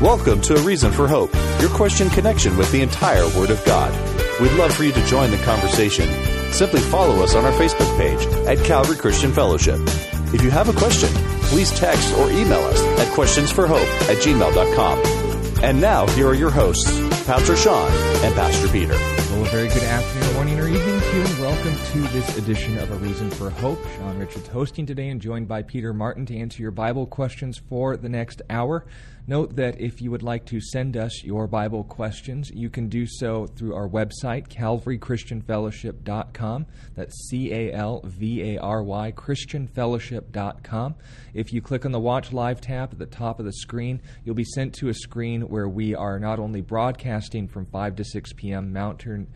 Welcome to A Reason for Hope, your question connection with the entire Word of God. We'd love for you to join the conversation. Simply follow us on our Facebook page at Calvary Christian Fellowship. If you have a question, please text or email us at questionsforhope at gmail.com. And now, here are your hosts, Pastor Sean and Pastor Peter. Very good afternoon, morning, or evening to you, and welcome to this edition of A Reason for Hope. Sean Richards hosting today and joined by Peter Martin to answer your Bible questions for the next hour. Note that if you would like to send us your Bible questions, you can do so through our website, calvarychristianfellowship.com. That's C A L V A R Y, christianfellowship.com. If you click on the Watch Live tab at the top of the screen, you'll be sent to a screen where we are not only broadcasting from 5 to 6 p.m. Mountain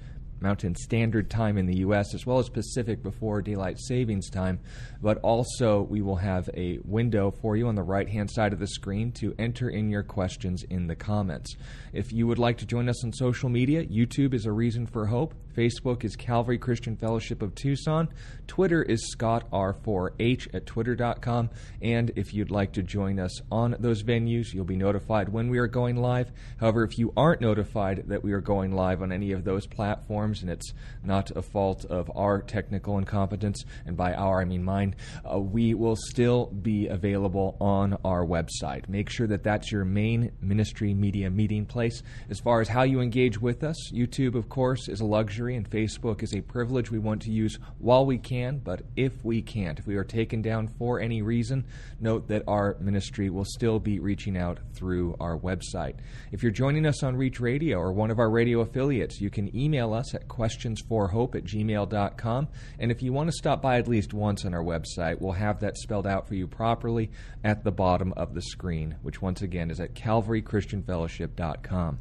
Mountain Standard Time in the U.S., as well as Pacific before Daylight Savings Time. But also, we will have a window for you on the right hand side of the screen to enter in your questions in the comments. If you would like to join us on social media, YouTube is a reason for hope. Facebook is Calvary Christian Fellowship of Tucson. Twitter is Scott R4H at twitter.com. And if you'd like to join us on those venues, you'll be notified when we are going live. However, if you aren't notified that we are going live on any of those platforms, and it's not a fault of our technical incompetence, and by our I mean mine, uh, we will still be available on our website. Make sure that that's your main ministry media meeting place. As far as how you engage with us, YouTube, of course, is a luxury, and Facebook is a privilege we want to use while we can, but if we can't, if we are taken down for any reason, note that our ministry will still be reaching out through our website. If you're joining us on Reach Radio or one of our radio affiliates, you can email us at questionsforhope at gmail.com. And if you want to stop by at least once on our website, we'll have that spelled out for you properly at the bottom of the screen, which once again is at calvarychristianfellowship.com.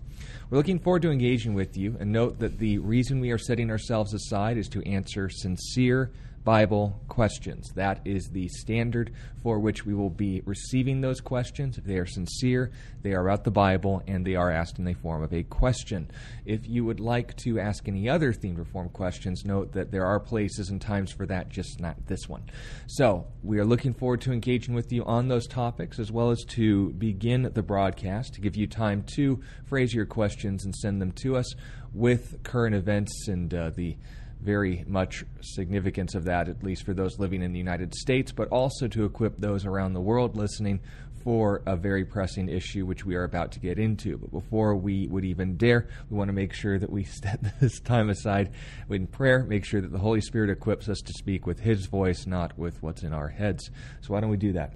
We're looking forward to engaging with you, and note that the reason we are setting ourselves aside is to answer sincere Bible questions. That is the standard for which we will be receiving those questions. If they are sincere, they are about the Bible, and they are asked in the form of a question. If you would like to ask any other themed reform questions, note that there are places and times for that, just not this one. So, we are looking forward to engaging with you on those topics, as well as to begin the broadcast, to give you time to phrase your questions and send them to us with current events and uh, the very much significance of that, at least for those living in the United States, but also to equip those around the world listening for a very pressing issue which we are about to get into. But before we would even dare, we want to make sure that we set this time aside in prayer, make sure that the Holy Spirit equips us to speak with His voice, not with what's in our heads. So why don't we do that?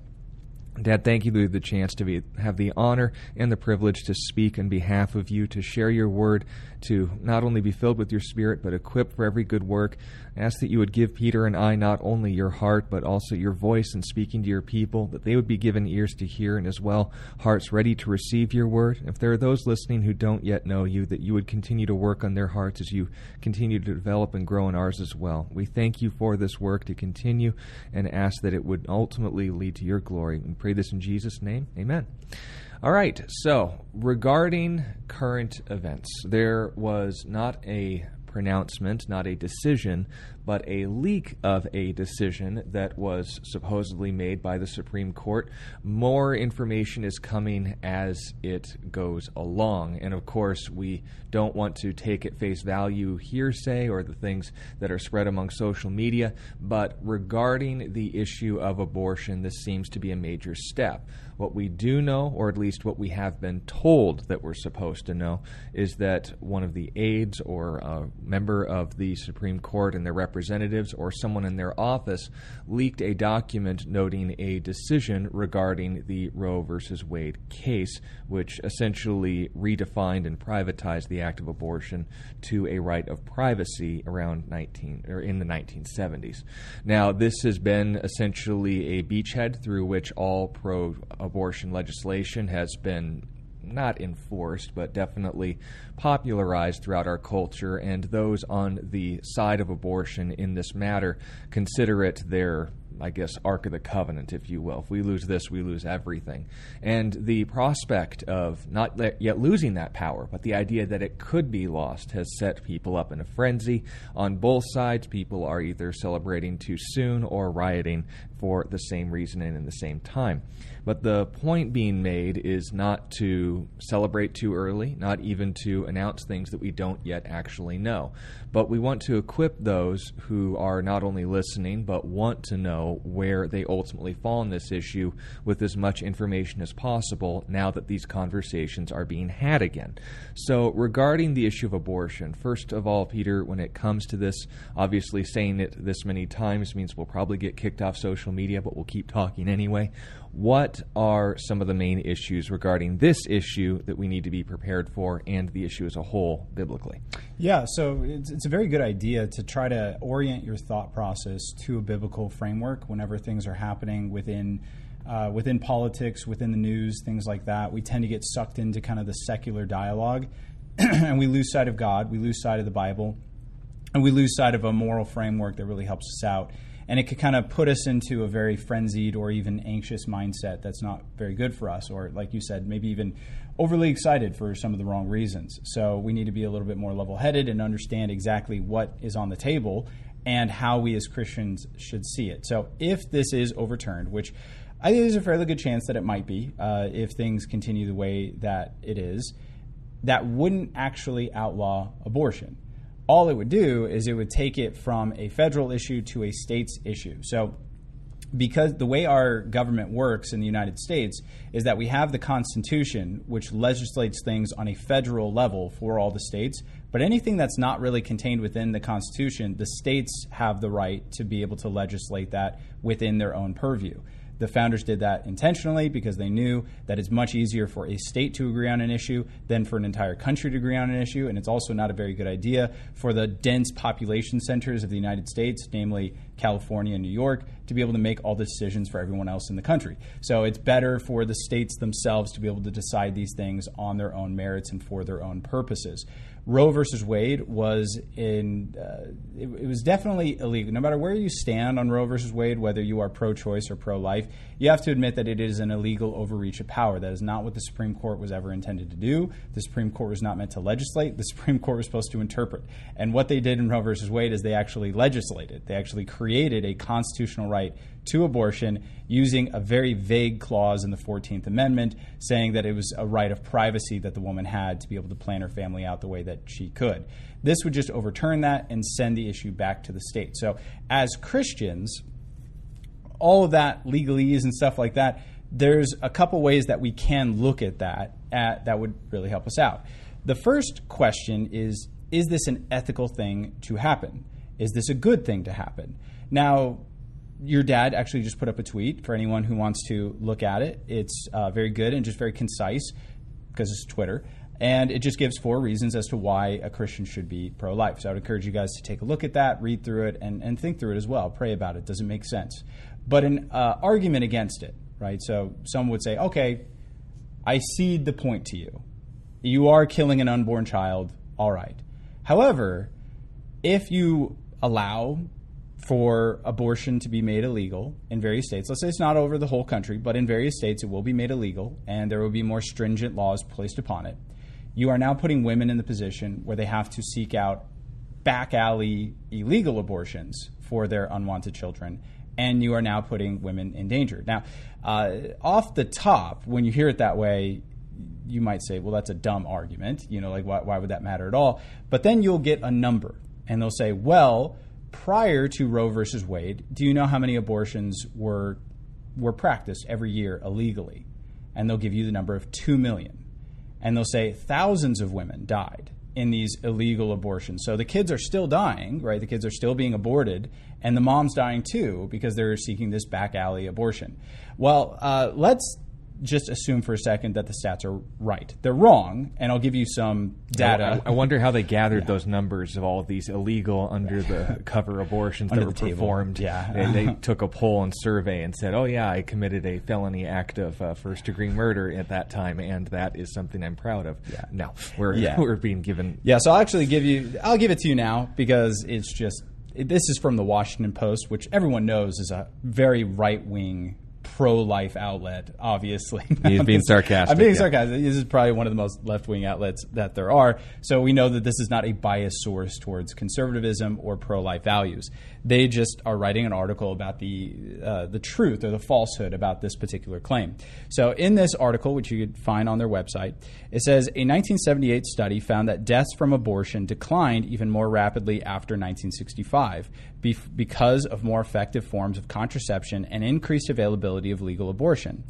Dad, thank you for the chance to be, have the honor and the privilege to speak on behalf of you, to share your word, to not only be filled with your spirit, but equipped for every good work. I ask that you would give Peter and I not only your heart, but also your voice in speaking to your people, that they would be given ears to hear and as well hearts ready to receive your word. If there are those listening who don't yet know you, that you would continue to work on their hearts as you continue to develop and grow in ours as well. We thank you for this work to continue and ask that it would ultimately lead to your glory. We pray this in Jesus' name. Amen. All right, so regarding current events, there was not a pronouncement, not a decision, but a leak of a decision that was supposedly made by the Supreme Court. More information is coming as it goes along. And of course, we don't want to take at face value hearsay or the things that are spread among social media, but regarding the issue of abortion, this seems to be a major step. What we do know, or at least what we have been told that we're supposed to know, is that one of the aides or a member of the Supreme Court and their representatives or someone in their office leaked a document noting a decision regarding the Roe versus Wade case, which essentially redefined and privatized the act of abortion to a right of privacy around 19 or in the 1970s. Now, this has been essentially a beachhead through which all pro abortion legislation has been not enforced, but definitely popularized throughout our culture. And those on the side of abortion in this matter consider it their I guess, Ark of the Covenant, if you will. If we lose this, we lose everything. And the prospect of not yet losing that power, but the idea that it could be lost, has set people up in a frenzy. On both sides, people are either celebrating too soon or rioting for the same reason and in the same time. But the point being made is not to celebrate too early, not even to announce things that we don't yet actually know. But we want to equip those who are not only listening, but want to know where they ultimately fall in this issue with as much information as possible now that these conversations are being had again. So, regarding the issue of abortion, first of all, Peter, when it comes to this, obviously saying it this many times means we'll probably get kicked off social media, but we'll keep talking anyway. What are some of the main issues regarding this issue that we need to be prepared for and the issue as a whole biblically? Yeah, so it's, it's a very good idea to try to orient your thought process to a biblical framework whenever things are happening within. Uh, within politics, within the news, things like that, we tend to get sucked into kind of the secular dialogue, and we lose sight of God, we lose sight of the Bible, and we lose sight of a moral framework that really helps us out and it could kind of put us into a very frenzied or even anxious mindset that's not very good for us or like you said maybe even overly excited for some of the wrong reasons. So we need to be a little bit more level-headed and understand exactly what is on the table and how we as christians should see it. So if this is overturned which i think there's a fairly good chance that it might be uh, if things continue the way that it is that wouldn't actually outlaw abortion all it would do is it would take it from a federal issue to a state's issue. So, because the way our government works in the United States is that we have the Constitution, which legislates things on a federal level for all the states. But anything that's not really contained within the Constitution, the states have the right to be able to legislate that within their own purview. The founders did that intentionally because they knew that it's much easier for a state to agree on an issue than for an entire country to agree on an issue. And it's also not a very good idea for the dense population centers of the United States, namely California and New York, to be able to make all the decisions for everyone else in the country. So it's better for the states themselves to be able to decide these things on their own merits and for their own purposes. Roe versus Wade was in uh, it, it, was definitely illegal. No matter where you stand on Roe versus Wade, whether you are pro-choice or pro-life, you have to admit that it is an illegal overreach of power. That is not what the Supreme Court was ever intended to do. The Supreme Court was not meant to legislate. The Supreme Court was supposed to interpret. And what they did in Roe versus Wade is they actually legislated. They actually created a constitutional right to abortion using a very vague clause in the 14th Amendment saying that it was a right of privacy that the woman had to be able to plan her family out the way that she could. This would just overturn that and send the issue back to the state. So, as Christians, all of that legalese and stuff like that, there's a couple ways that we can look at that at, that would really help us out. The first question is Is this an ethical thing to happen? Is this a good thing to happen? Now, your dad actually just put up a tweet for anyone who wants to look at it. It's uh, very good and just very concise because it's Twitter. And it just gives four reasons as to why a Christian should be pro life. So I would encourage you guys to take a look at that, read through it, and, and think through it as well. Pray about it. Does it make sense? But an uh, argument against it, right? So some would say, okay, I cede the point to you. You are killing an unborn child, all right. However, if you allow for abortion to be made illegal in various states. Let's say it's not over the whole country, but in various states it will be made illegal and there will be more stringent laws placed upon it. You are now putting women in the position where they have to seek out back alley illegal abortions for their unwanted children, and you are now putting women in danger. Now, uh, off the top, when you hear it that way, you might say, well, that's a dumb argument. You know, like, why, why would that matter at all? But then you'll get a number, and they'll say, well, prior to Roe versus Wade, do you know how many abortions were were practiced every year illegally? And they'll give you the number of 2 million. And they'll say thousands of women died in these illegal abortions. So the kids are still dying, right? The kids are still being aborted, and the mom's dying too because they're seeking this back alley abortion. Well, uh, let's just assume for a second that the stats are right. They're wrong, and I'll give you some data. I, I wonder how they gathered yeah. those numbers of all of these illegal under the cover abortions that were performed. Yeah, and they took a poll and survey and said, "Oh yeah, I committed a felony act of uh, first degree murder at that time, and that is something I'm proud of." Yeah. No, we're yeah. we're being given. Yeah, so I'll actually give you. I'll give it to you now because it's just. This is from the Washington Post, which everyone knows is a very right wing pro-life outlet. Obviously, He's being sarcastic. I'm being yeah. sarcastic. This is probably one of the most left-wing outlets that there are. So we know that this is not a biased source towards conservatism or pro-life values. They just are writing an article about the uh, the truth or the falsehood about this particular claim. So in this article, which you could find on their website, it says a 1978 study found that deaths from abortion declined even more rapidly after 1965 bef- because of more effective forms of contraception and increased availability of legal abortion.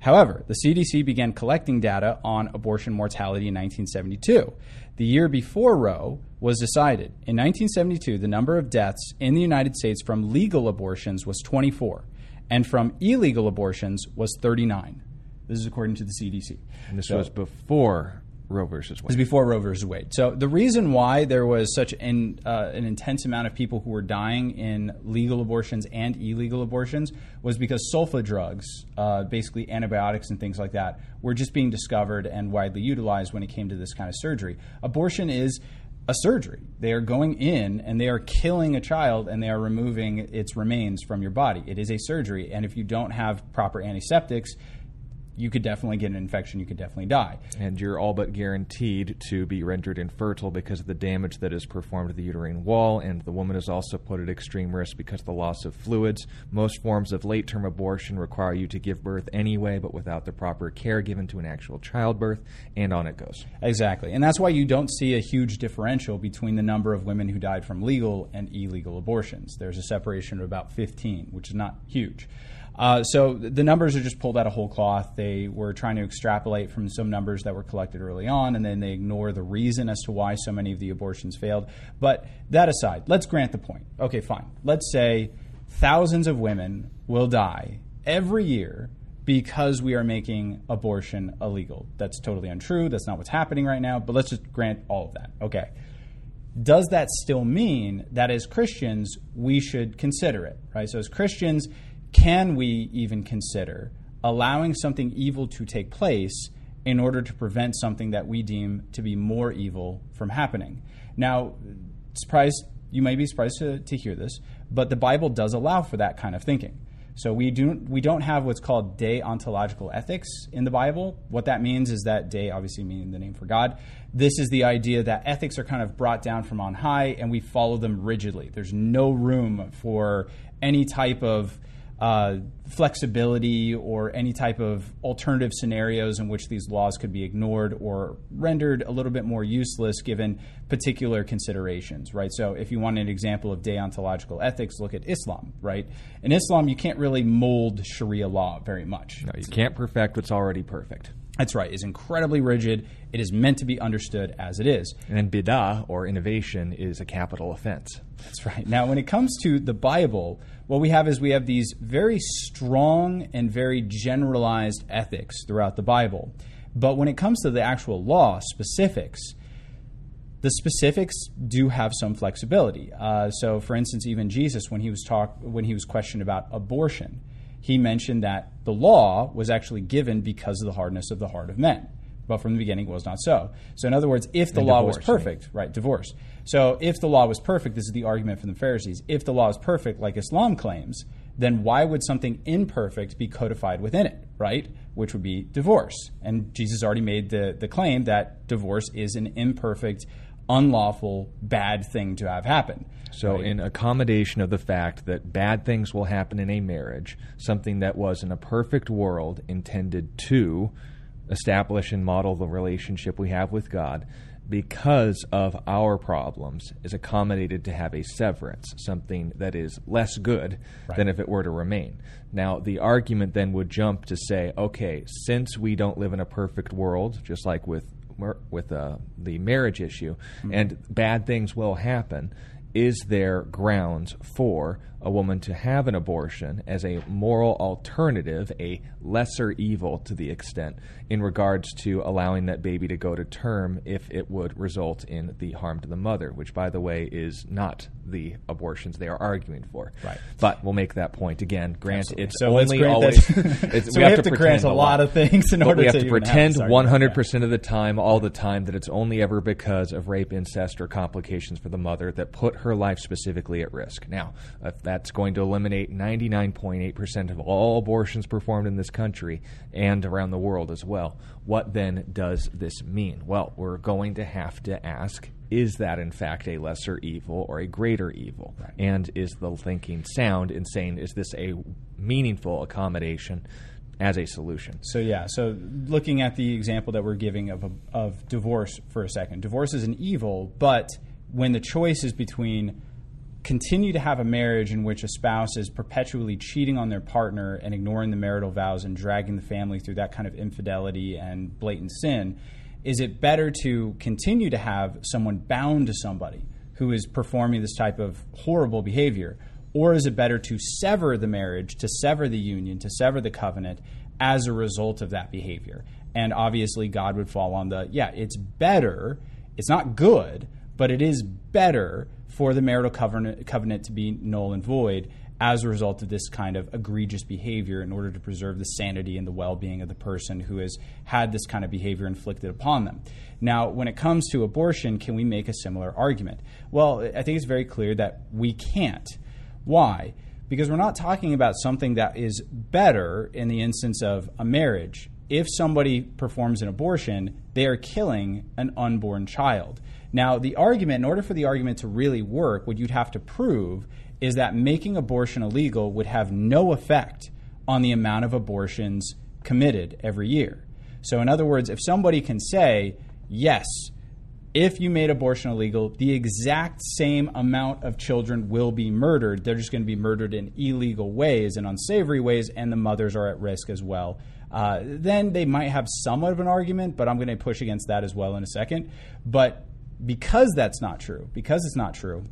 However, the CDC began collecting data on abortion mortality in 1972. The year before Roe was decided. In 1972, the number of deaths in the United States from legal abortions was 24, and from illegal abortions was 39. This is according to the CDC. And this So- was before Roe versus it was Wade. before Roe versus Wade. So the reason why there was such an, uh, an intense amount of people who were dying in legal abortions and illegal abortions was because sulfa drugs, uh, basically antibiotics and things like that, were just being discovered and widely utilized when it came to this kind of surgery. Abortion is a surgery. They are going in and they are killing a child and they are removing its remains from your body. It is a surgery, and if you don't have proper antiseptics, you could definitely get an infection. You could definitely die. and you're all but guaranteed to be rendered infertile because of the damage that is performed to the uterine wall, and the woman is also put at extreme risk because of the loss of fluids. Most forms of late term abortion require you to give birth anyway, but without the proper care given to an actual childbirth, and on it goes. Exactly. And that's why you don't see a huge differential between the number of women who died from legal and illegal abortions. There's a separation of about 15, which is not huge. Uh, so the numbers are just pulled out of whole cloth. They were trying to extrapolate from some numbers that were collected early on, and then they ignore the reason as to why so many of the abortions failed. But that aside, let's grant the point. Okay, fine. Let's say thousands of women will die every year because we are making abortion illegal. That's totally untrue. That's not what's happening right now, but let's just grant all of that. Okay. Does that still mean that as Christians we should consider it, right? So as Christians, can we even consider allowing something evil to take place in order to prevent something that we deem to be more evil from happening? Now, surprised you may be surprised to, to hear this, but the Bible does allow for that kind of thinking. So we do we don't have what's called deontological ethics in the Bible. What that means is that de obviously meaning the name for God. This is the idea that ethics are kind of brought down from on high and we follow them rigidly. There's no room for any type of uh, flexibility or any type of alternative scenarios in which these laws could be ignored or rendered a little bit more useless given particular considerations, right? So, if you want an example of deontological ethics, look at Islam, right? In Islam, you can't really mold Sharia law very much. No, you can't perfect what's already perfect. That's right. It's incredibly rigid. It is meant to be understood as it is. And bidah, or innovation, is a capital offense. That's right. Now, when it comes to the Bible, what we have is we have these very strong and very generalized ethics throughout the Bible. But when it comes to the actual law specifics, the specifics do have some flexibility. Uh, so, for instance, even Jesus, when he was talk, when he was questioned about abortion, he mentioned that the law was actually given because of the hardness of the heart of men. But from the beginning it was not so. So, in other words, if the And law was divorce, right? perfect, right, divorce. So, if the law was perfect, this is the argument from the Pharisees. If the law is perfect, like Islam claims, then why would something imperfect be codified within it, right? Which would be divorce. And Jesus already made the, the claim that divorce is an imperfect, unlawful, bad thing to have happen. So, right? in accommodation of the fact that bad things will happen in a marriage, something that was in a perfect world intended to establish and model the relationship we have with God, because of our problems, is accommodated to have a severance, something that is less good than if it were to remain. Now, the argument then would jump to say, okay, since we don't live in a perfect world, just like with with uh, the marriage issue, and bad things will happen. Is there grounds for a woman to have an abortion as a moral alternative, a lesser evil to the extent, in regards to allowing that baby to go to term if it would result in the harm to the mother, which, by the way, is not the abortions they are arguing for. Right. But we'll make that point again. Grant Absolutely. it's So only always. it's, So we have to grant a lot of things in order we have to to, have pretend 100 percent of the time, all the time, that it's only ever because of rape, incest, or complications for the mother that put her life specifically at risk. Now, if that's going to eliminate 99.8% of all abortions performed in this country and around the world as well, what then does this mean? Well, we're going to have to ask is that in fact a lesser evil or a greater evil? Right. And is the thinking sound in saying, is this a meaningful accommodation as a solution? So, yeah, so looking at the example that we're giving of, a, of divorce for a second, divorce is an evil, but when the choice is between continue to have a marriage in which a spouse is perpetually cheating on their partner and ignoring the marital vows and dragging the family through that kind of infidelity and blatant sin, is it better to continue to have someone bound to somebody who is performing this type of horrible behavior? Or is it better to sever the marriage, to sever the union, to sever the covenant as a result of that behavior? And obviously, God would fall on the yeah, it's better, it's not good, but it is better for the marital covenant, covenant to be null and void as a result of this kind of egregious behavior in order to preserve the sanity and the well being of the person who has had this kind of behavior inflicted upon them. Now, when it comes to abortion, can we make a similar argument? Well, I think it's very clear that we can't. Why? Because we're not talking about something that is better in the instance of a marriage. If somebody performs an abortion, they are killing an unborn child. Now, the argument, in order for the argument to really work, what you'd have to prove is that making abortion illegal would have no effect on the amount of abortions committed every year. So, in other words, if somebody can say, yes, if you made abortion illegal, the exact same amount of children will be murdered. They're just going to be murdered in illegal ways and unsavory ways, and the mothers are at risk as well. Uh, then they might have somewhat of an argument, but I'm going to push against that as well in a second. But because that's not true, because it's not true,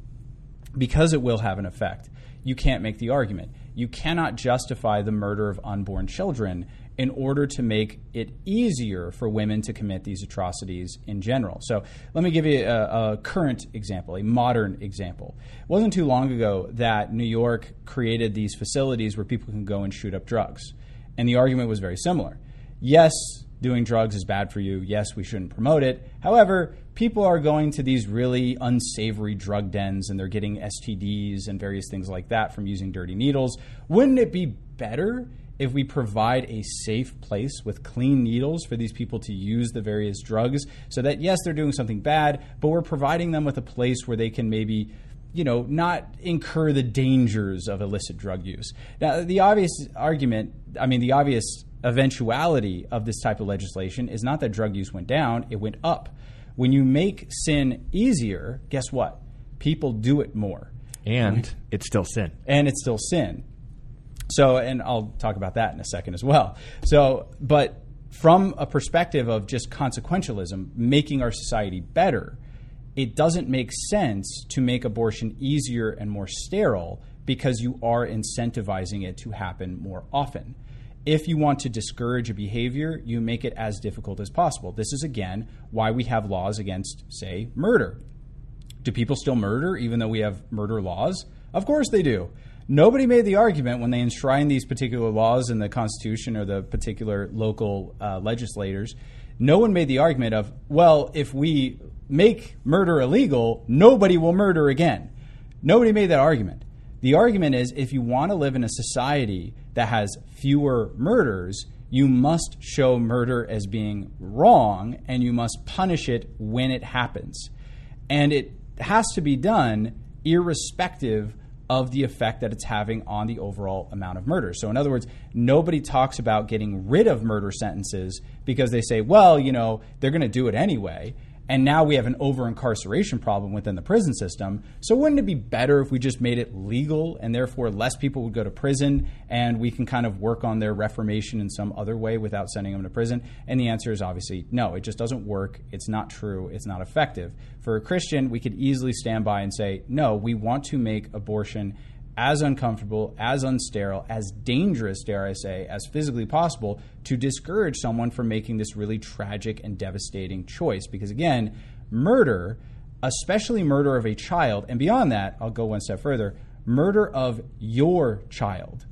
because it will have an effect, you can't make the argument. You cannot justify the murder of unborn children in order to make it easier for women to commit these atrocities in general. So, let me give you a, a, current example, a modern example. It wasn't too long ago that New York created these facilities where people can go and shoot up drugs. And the argument was very similar. Yes, doing drugs is bad for you. Yes, we shouldn't promote it. However, people are going to these really unsavory drug dens and they're getting STDs and various things like that from using dirty needles. Wouldn't it be better if we provide a safe place with clean needles for these people to use the various drugs so that yes they're doing something bad but we're providing them with a place where they can maybe you know not incur the dangers of illicit drug use now the obvious argument i mean the obvious eventuality of this type of legislation is not that drug use went down, it went up. When you make sin easier, guess what? People do it more. And it's still sin. And it's still sin. So, and I'll talk about that in a second as well. So, but from a perspective of just consequentialism, making our society better, it doesn't make sense to make abortion easier and more sterile because you are incentivizing it to happen more often if you want to discourage a behavior, you make it as difficult as possible. This is, again, why we have laws against, say, murder. Do people still murder even though we have murder laws? Of course they do. Nobody made the argument when they enshrined these particular laws in the Constitution or the particular local uh, legislators. No one made the argument of, well, if we make murder illegal, nobody will murder again. Nobody made that argument. The argument is if you want to live in a society that has fewer murders, you must show murder as being wrong and you must punish it when it happens. And it has to be done irrespective of the effect that it's having on the overall amount of murder. So, in other words, nobody talks about getting rid of murder sentences because they say, well, you know, they're going to do it anyway. And now we have an over incarceration problem within the prison system. So, wouldn't it be better if we just made it legal and therefore less people would go to prison and we can kind of work on their reformation in some other way without sending them to prison? And the answer is obviously no, it just doesn't work. It's not true. It's not effective. For a Christian, we could easily stand by and say, no, we want to make abortion as uncomfortable, as unsterile, as dangerous, dare I say, as physically possible to discourage someone from making this really tragic and devastating choice. Because again, murder, especially murder of a child, and beyond that, I'll go one step further murder of your child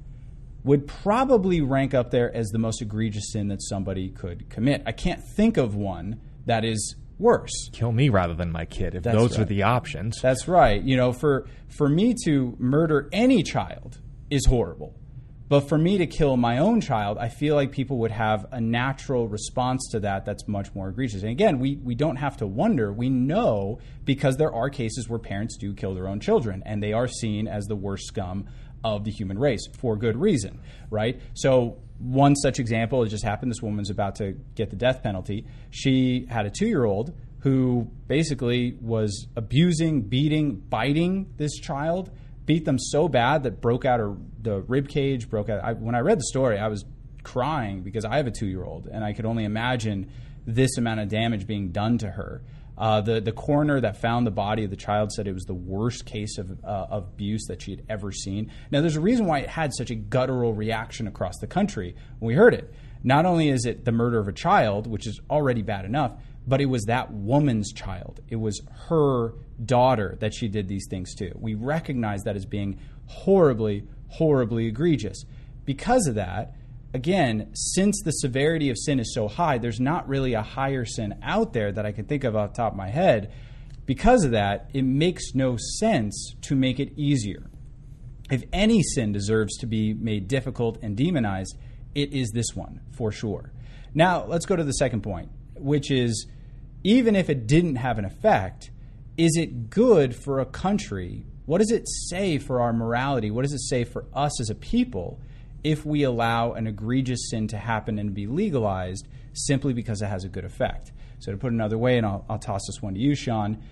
would probably rank up there as the most egregious sin that somebody could commit. I can't think of one that is worse. Kill me rather than my kid if That's those are the options. That's right. You know, for for me to murder any child is horrible. But for me to kill my own child, I feel like people would have a natural response to that that's much more egregious. And again, we, we don't have to wonder. We know because there are cases where parents do kill their own children, and they are seen as the worst scum of the human race for good reason, right? So, one such example has just happened. This woman's about to get the death penalty. She had a two year old who basically was abusing, beating, biting this child, beat them so bad that broke out her the rib cage, broke out. I, when I read the story, I was crying because I have a two year old, and I could only imagine this amount of damage being done to her. Uh, the the coroner that found the body of the child said it was the worst case of, uh, of abuse that she had ever seen. Now, there's a reason why it had such a guttural reaction across the country when we heard it. Not only is it the murder of a child, which is already bad enough, but it was that woman's child. It was her daughter that she did these things to. We recognize that as being horribly, horribly egregious. Because of that, again, since the severity of sin is so high, there's not really a higher sin out there that I can think of off the top of my head. Because of that, it makes no sense to make it easier. If any sin deserves to be made difficult and demonized, it is this one for sure. Now, let's go to the second point, which is even if it didn't have an effect, is it good for a country? What does it say for our morality? What does it say for us as a people if we allow an egregious sin to happen and be legalized simply because it has a good effect? So, to put it another way, and I'll, I'll toss this one to you, Sean,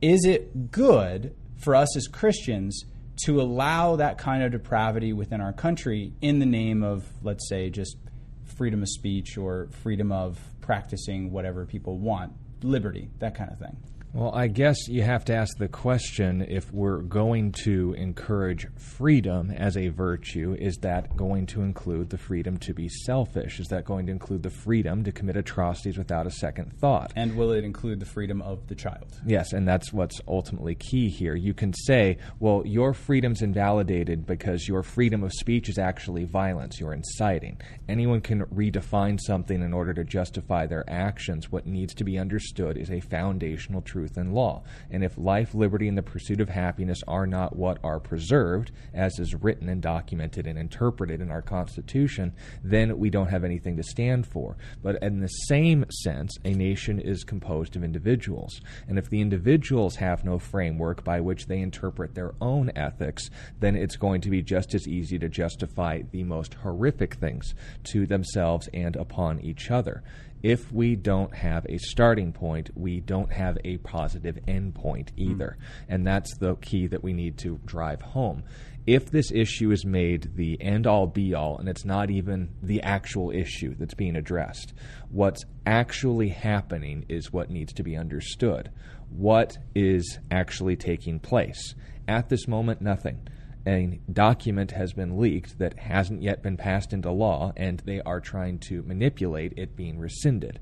is it good for us as Christians to allow that kind of depravity within our country in the name of, let's say, just freedom of speech or freedom of practicing whatever people want, liberty, that kind of thing? Well, I guess you have to ask the question if we're going to encourage freedom as a virtue, is that going to include the freedom to be selfish? Is that going to include the freedom to commit atrocities without a second thought? And will it include the freedom of the child? Yes, and that's what's ultimately key here. You can say, well, your freedom's invalidated because your freedom of speech is actually violence, you're inciting. Anyone can redefine something in order to justify their actions. What needs to be understood is a foundational truth and law. And if life, liberty, and the pursuit of happiness are not what are preserved, as is written and documented and interpreted in our Constitution, then we don't have anything to stand for. But in the same sense, a nation is composed of individuals. And if the individuals have no framework by which they interpret their own ethics, then it's going to be just as easy to justify the most horrific things to themselves and upon each other if we don't have a starting point, we don't have a positive end point either. Mm. And that's the key that we need to drive home. If this issue is made the end all be all, and it's not even the actual issue that's being addressed, what's actually happening is what needs to be understood. What is actually taking place? At this moment, nothing a document has been leaked that hasn't yet been passed into law, and they are trying to manipulate it being rescinded.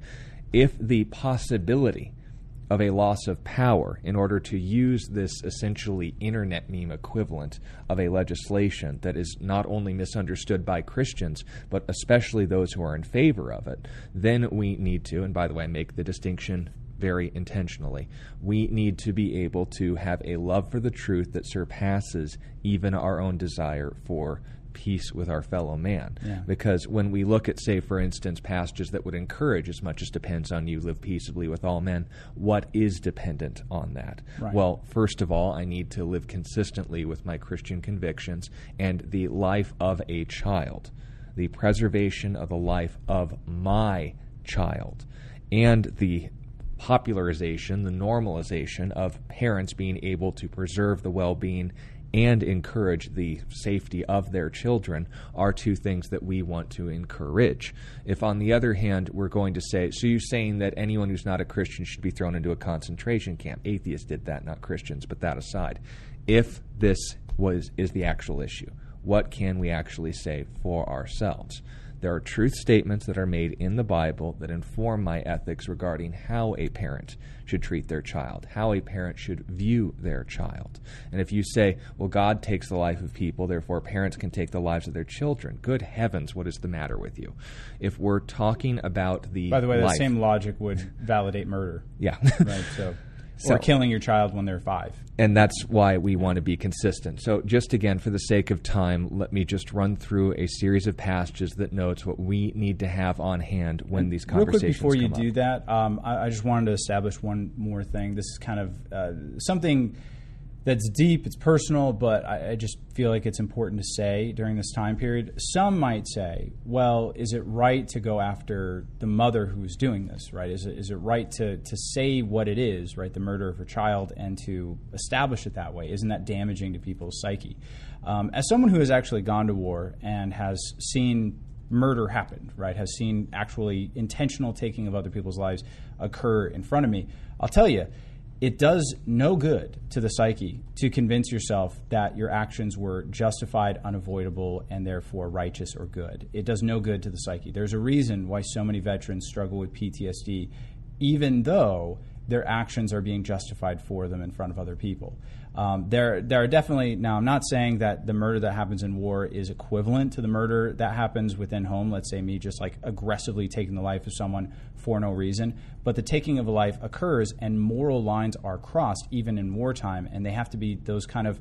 If the possibility of a loss of power in order to use this essentially internet meme equivalent of a legislation that is not only misunderstood by Christians, but especially those who are in favor of it, then we need to, and by the way, make the distinction very intentionally. We need to be able to have a love for the truth that surpasses even our own desire for peace with our fellow man. Yeah. Because when we look at, say, for instance, passages that would encourage, as much as depends on you, live peaceably with all men, what is dependent on that? Right. Well, first of all, I need to live consistently with my Christian convictions and the life of a child, the preservation of the life of my child, and the popularization, the normalization of parents being able to preserve the well being and encourage the safety of their children are two things that we want to encourage. If, on the other hand, we're going to say, so you're saying that anyone who's not a Christian should be thrown into a concentration camp? Atheists did that, not Christians, but that aside. If this was is the actual issue, what can we actually say for ourselves? There are truth statements that are made in the Bible that inform my ethics regarding how a parent should treat their child, how a parent should view their child. And if you say, well, God takes the life of people, therefore parents can take the lives of their children, good heavens, what is the matter with you? If we're talking about the. By the way, life, that same logic would validate murder. Yeah. right. So so, or killing your child when they're five. And that's why we want to be consistent. So, just again, for the sake of time, let me just run through a series of passages that notes what we need to have on hand when these conversations Real quick before you up. do that, um, I, I, just wanted to establish one more thing. This is kind of uh, something that's deep, it's personal, but I, I, just feel like it's important to say during this time period. Some might say, well, is it right to go after the mother who's doing this, right? Is it, is it right to, to say what it is, right, the murder of her child, and to establish it that way? Isn't that damaging to people's psyche? Um, as someone who has actually gone to war and has seen murder happen, right, has seen actually intentional taking of other people's lives occur in front of me, I'll tell you, it does no good to the psyche to convince yourself that your actions were justified, unavoidable, and therefore righteous or good. It does no good to the psyche. There's a reason why so many veterans struggle with PTSD, even though their actions are being justified for them in front of other people. Um, there, there are definitely now. I'm not saying that the murder that happens in war is equivalent to the murder that happens within home. Let's say me just like aggressively taking the life of someone for no reason, but the taking of a life occurs, and moral lines are crossed even in wartime, and they have to be those kind of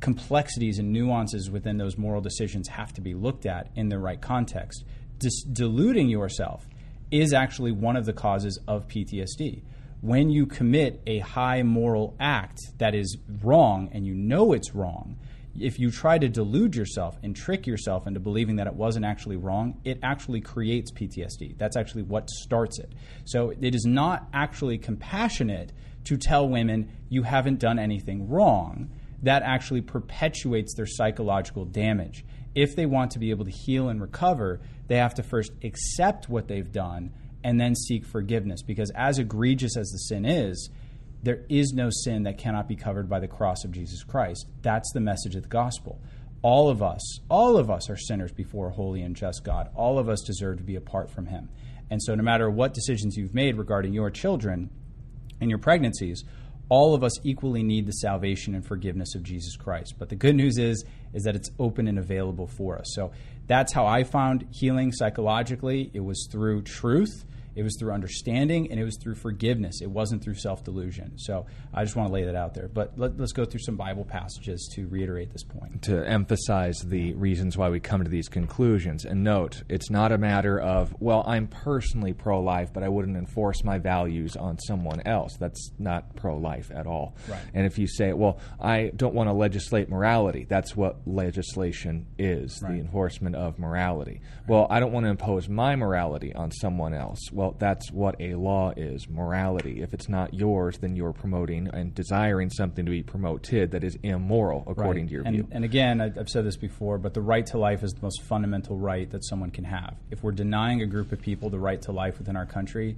complexities and nuances within those moral decisions have to be looked at in the right context. Dis- deluding yourself is actually one of the causes of PTSD when you commit a high moral act that is wrong and you know it's wrong, if you try to delude yourself and trick yourself into believing that it wasn't actually wrong, it actually creates PTSD. That's actually what starts it. So it is not actually compassionate to tell women you haven't done anything wrong. That actually perpetuates their psychological damage. If they want to be able to heal and recover, they have to first accept what they've done and then seek forgiveness. Because as egregious as the sin is, there is no sin that cannot be covered by the cross of Jesus Christ. That's the message of the gospel. All of us, all of us are sinners before a holy and just God. All of us deserve to be apart from Him. And so, no matter what decisions you've made regarding your children and your pregnancies, all of us equally need the salvation and forgiveness of Jesus Christ. But the good news is is that it's open and available for us. So that's how I found healing psychologically. It was through truth it was through understanding and it was through forgiveness. It wasn't through self delusion. So I just want to lay that out there. But let, us go through some Bible passages to reiterate this point. To emphasize the reasons why we come to these conclusions. And note, it's not a matter of, well, I'm personally pro life, but I wouldn't enforce my values on someone else. That's not pro life at all. Right. And if you say, well, I don't want to legislate morality, that's what legislation is right. the enforcement of morality. Right. Well, I don't want to impose my morality on someone else. Well, well, that's what a law is morality. If it's not yours, then you're promoting and desiring something to be promoted that is immoral, according right. to your and, view. And again, I've said this before, but the right to life is the most fundamental right that someone can have. If we're denying a group of people the right to life within our country,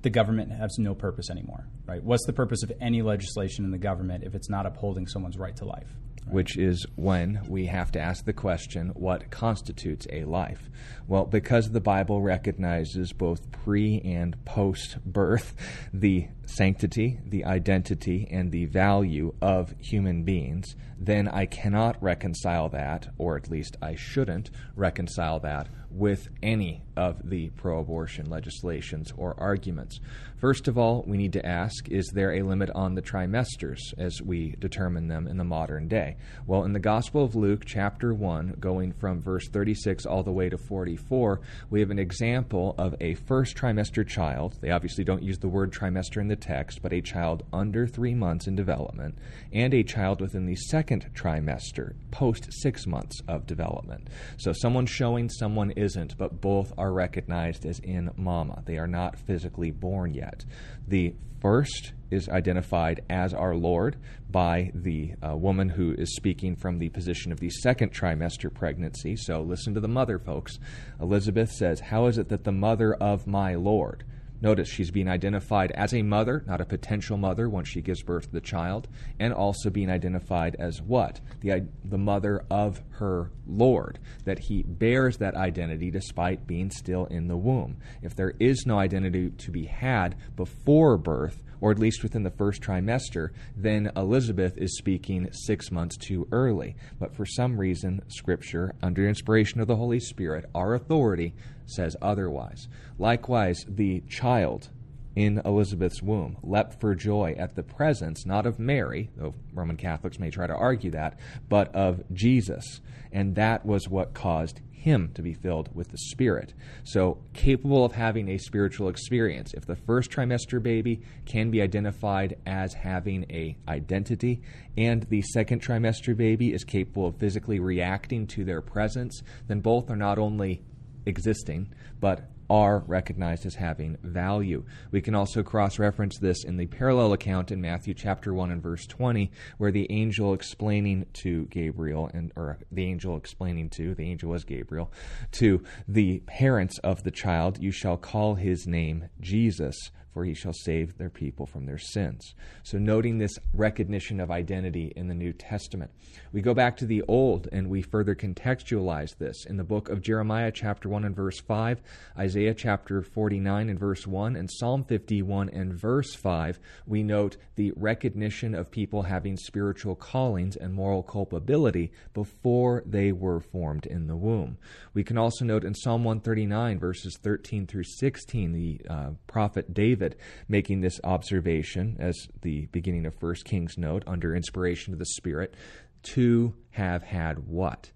the government has no purpose anymore, right? What's the purpose of any legislation in the government if it's not upholding someone's right to life? Which is when we have to ask the question, what constitutes a life? Well, because the Bible recognizes both pre and post birth the sanctity, the identity, and the value of human beings, then I cannot reconcile that, or at least I shouldn't reconcile that with any of the pro abortion legislations or arguments. First of all, we need to ask is there a limit on the trimesters as we determine them in the modern day? Well, in the Gospel of Luke, chapter 1, going from verse 36 all the way to 44, we have an example of a first trimester child. They obviously don't use the word trimester in the text, but a child under three months in development, and a child within the second trimester, post six months of development. So someone showing someone isn't, but both are recognized as in mama. They are not physically born yet. The first is identified as our Lord by the uh, woman who is speaking from the position of the second trimester pregnancy. So listen to the mother, folks. Elizabeth says, How is it that the mother of my Lord? Notice she's being identified as a mother, not a potential mother once she gives birth to the child, and also being identified as what? The, the mother of her Lord, that he bears that identity despite being still in the womb. If there is no identity to be had before birth, or at least within the first trimester, then Elizabeth is speaking six months too early. But for some reason, Scripture, under inspiration of the Holy Spirit, our authority, says otherwise. Likewise, the child in Elizabeth's womb leapt for joy at the presence, not of Mary, though Roman Catholics may try to argue that, but of Jesus. And that was what caused him to be filled with the Spirit. So, capable of having a spiritual experience. If the first trimester baby can be identified as having a identity, and the second trimester baby is capable of physically reacting to their presence, then both are not only existing, but are recognized as having value. We can also cross reference this in the parallel account in Matthew chapter 1 and verse 20, where the angel explaining to Gabriel, and or the angel explaining to, the angel was Gabriel, to the parents of the child, you shall call his name Jesus for he shall save their people from their sins. So, noting this recognition of identity in the New Testament, we go back to the Old and we further contextualize this in the book of Jeremiah, chapter 1 and verse 5, Isaiah, chapter 49 and verse 1, and Psalm 51 and verse 5. We note the recognition of people having spiritual callings and moral culpability before they were formed in the womb. We can also note in Psalm 139, verses 13 through 16, the uh, prophet David David making this observation, as the beginning of First Kings note, under inspiration of the Spirit, to have had what?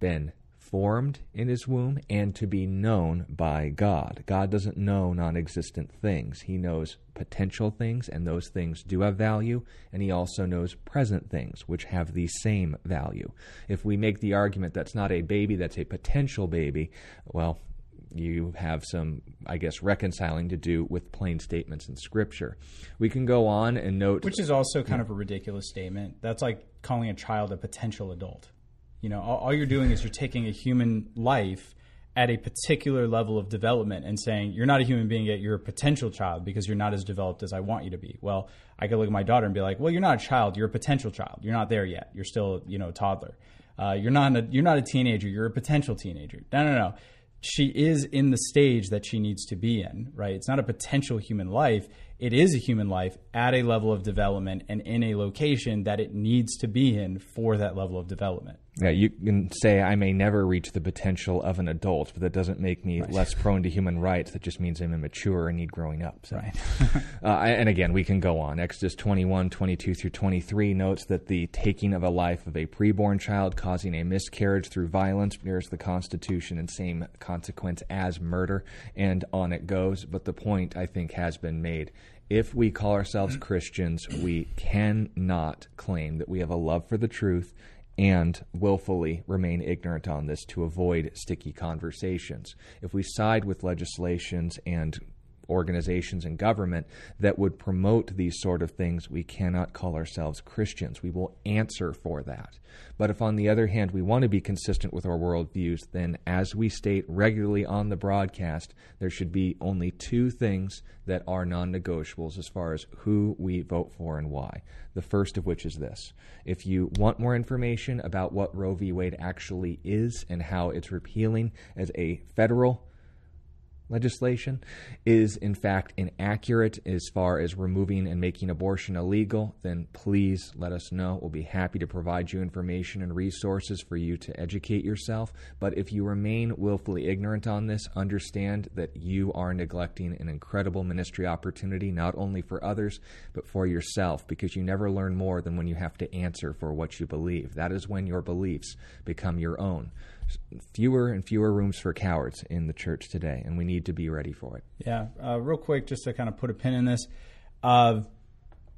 Been formed in his womb and to be known by God. God doesn't know non existent things. He knows potential things, and those things do have value, and he also knows present things, which have the same value. If we make the argument that's not a baby, that's a potential baby, well, you have some, I guess, reconciling to do with plain statements in Scripture. We can go on and note. Which is also kind of a ridiculous statement. That's like calling a child a potential adult. You know, all, all you're doing is you're taking a human life at a particular level of development and saying you're not a human being yet you're a potential child because you're not as developed as I want you to be. Well, I could look at my daughter and be like, "Well, you're not a child. You're a potential child. You're not there yet. You're still, you know, a toddler. Uh, you're not a, you're not a teenager. You're a potential teenager." No, no, no she is in the stage that she needs to be in, right? It's not a potential human life it is a human life at a level of development and in a location that it needs to be in for that level of development. Yeah, you can say I may never reach the potential of an adult, but that doesn't make me right. less prone to human rights. That just means I'm immature and need growing up. So. Right. uh, and again, we can go on. Exodus 21, 22 through 23 notes that the taking of a life of a preborn child causing a miscarriage through violence bears the Constitution and same consequence as murder, and on it goes. But the point, I think, has been made if we call ourselves Christians, we cannot claim that we have a love for the truth and willfully remain ignorant on this to avoid sticky conversations. If we side with legislations and organizations and government that would promote these sort of things, we cannot call ourselves Christians. We will answer for that. But if, on the other hand, we want to be consistent with our worldviews, then as we state regularly on the broadcast, there should be only two things that are non negotiables as far as who we vote for and why. The first of which is this if you want more information about what Roe v. Wade actually is and how it's repealing as a federal legislation is in fact inaccurate as far as removing and making abortion illegal, then please let us know. We'll be happy to provide you information and resources for you to educate yourself. But if you remain willfully ignorant on this, understand that you are neglecting an incredible ministry opportunity, not only for others, but for yourself, because you never learn more than when you have to answer for what you believe. That is when your beliefs become your own fewer and fewer rooms for cowards in the church today, and we need to be ready for it. Yeah, uh, real quick, just to kind of put a pin in this, uh,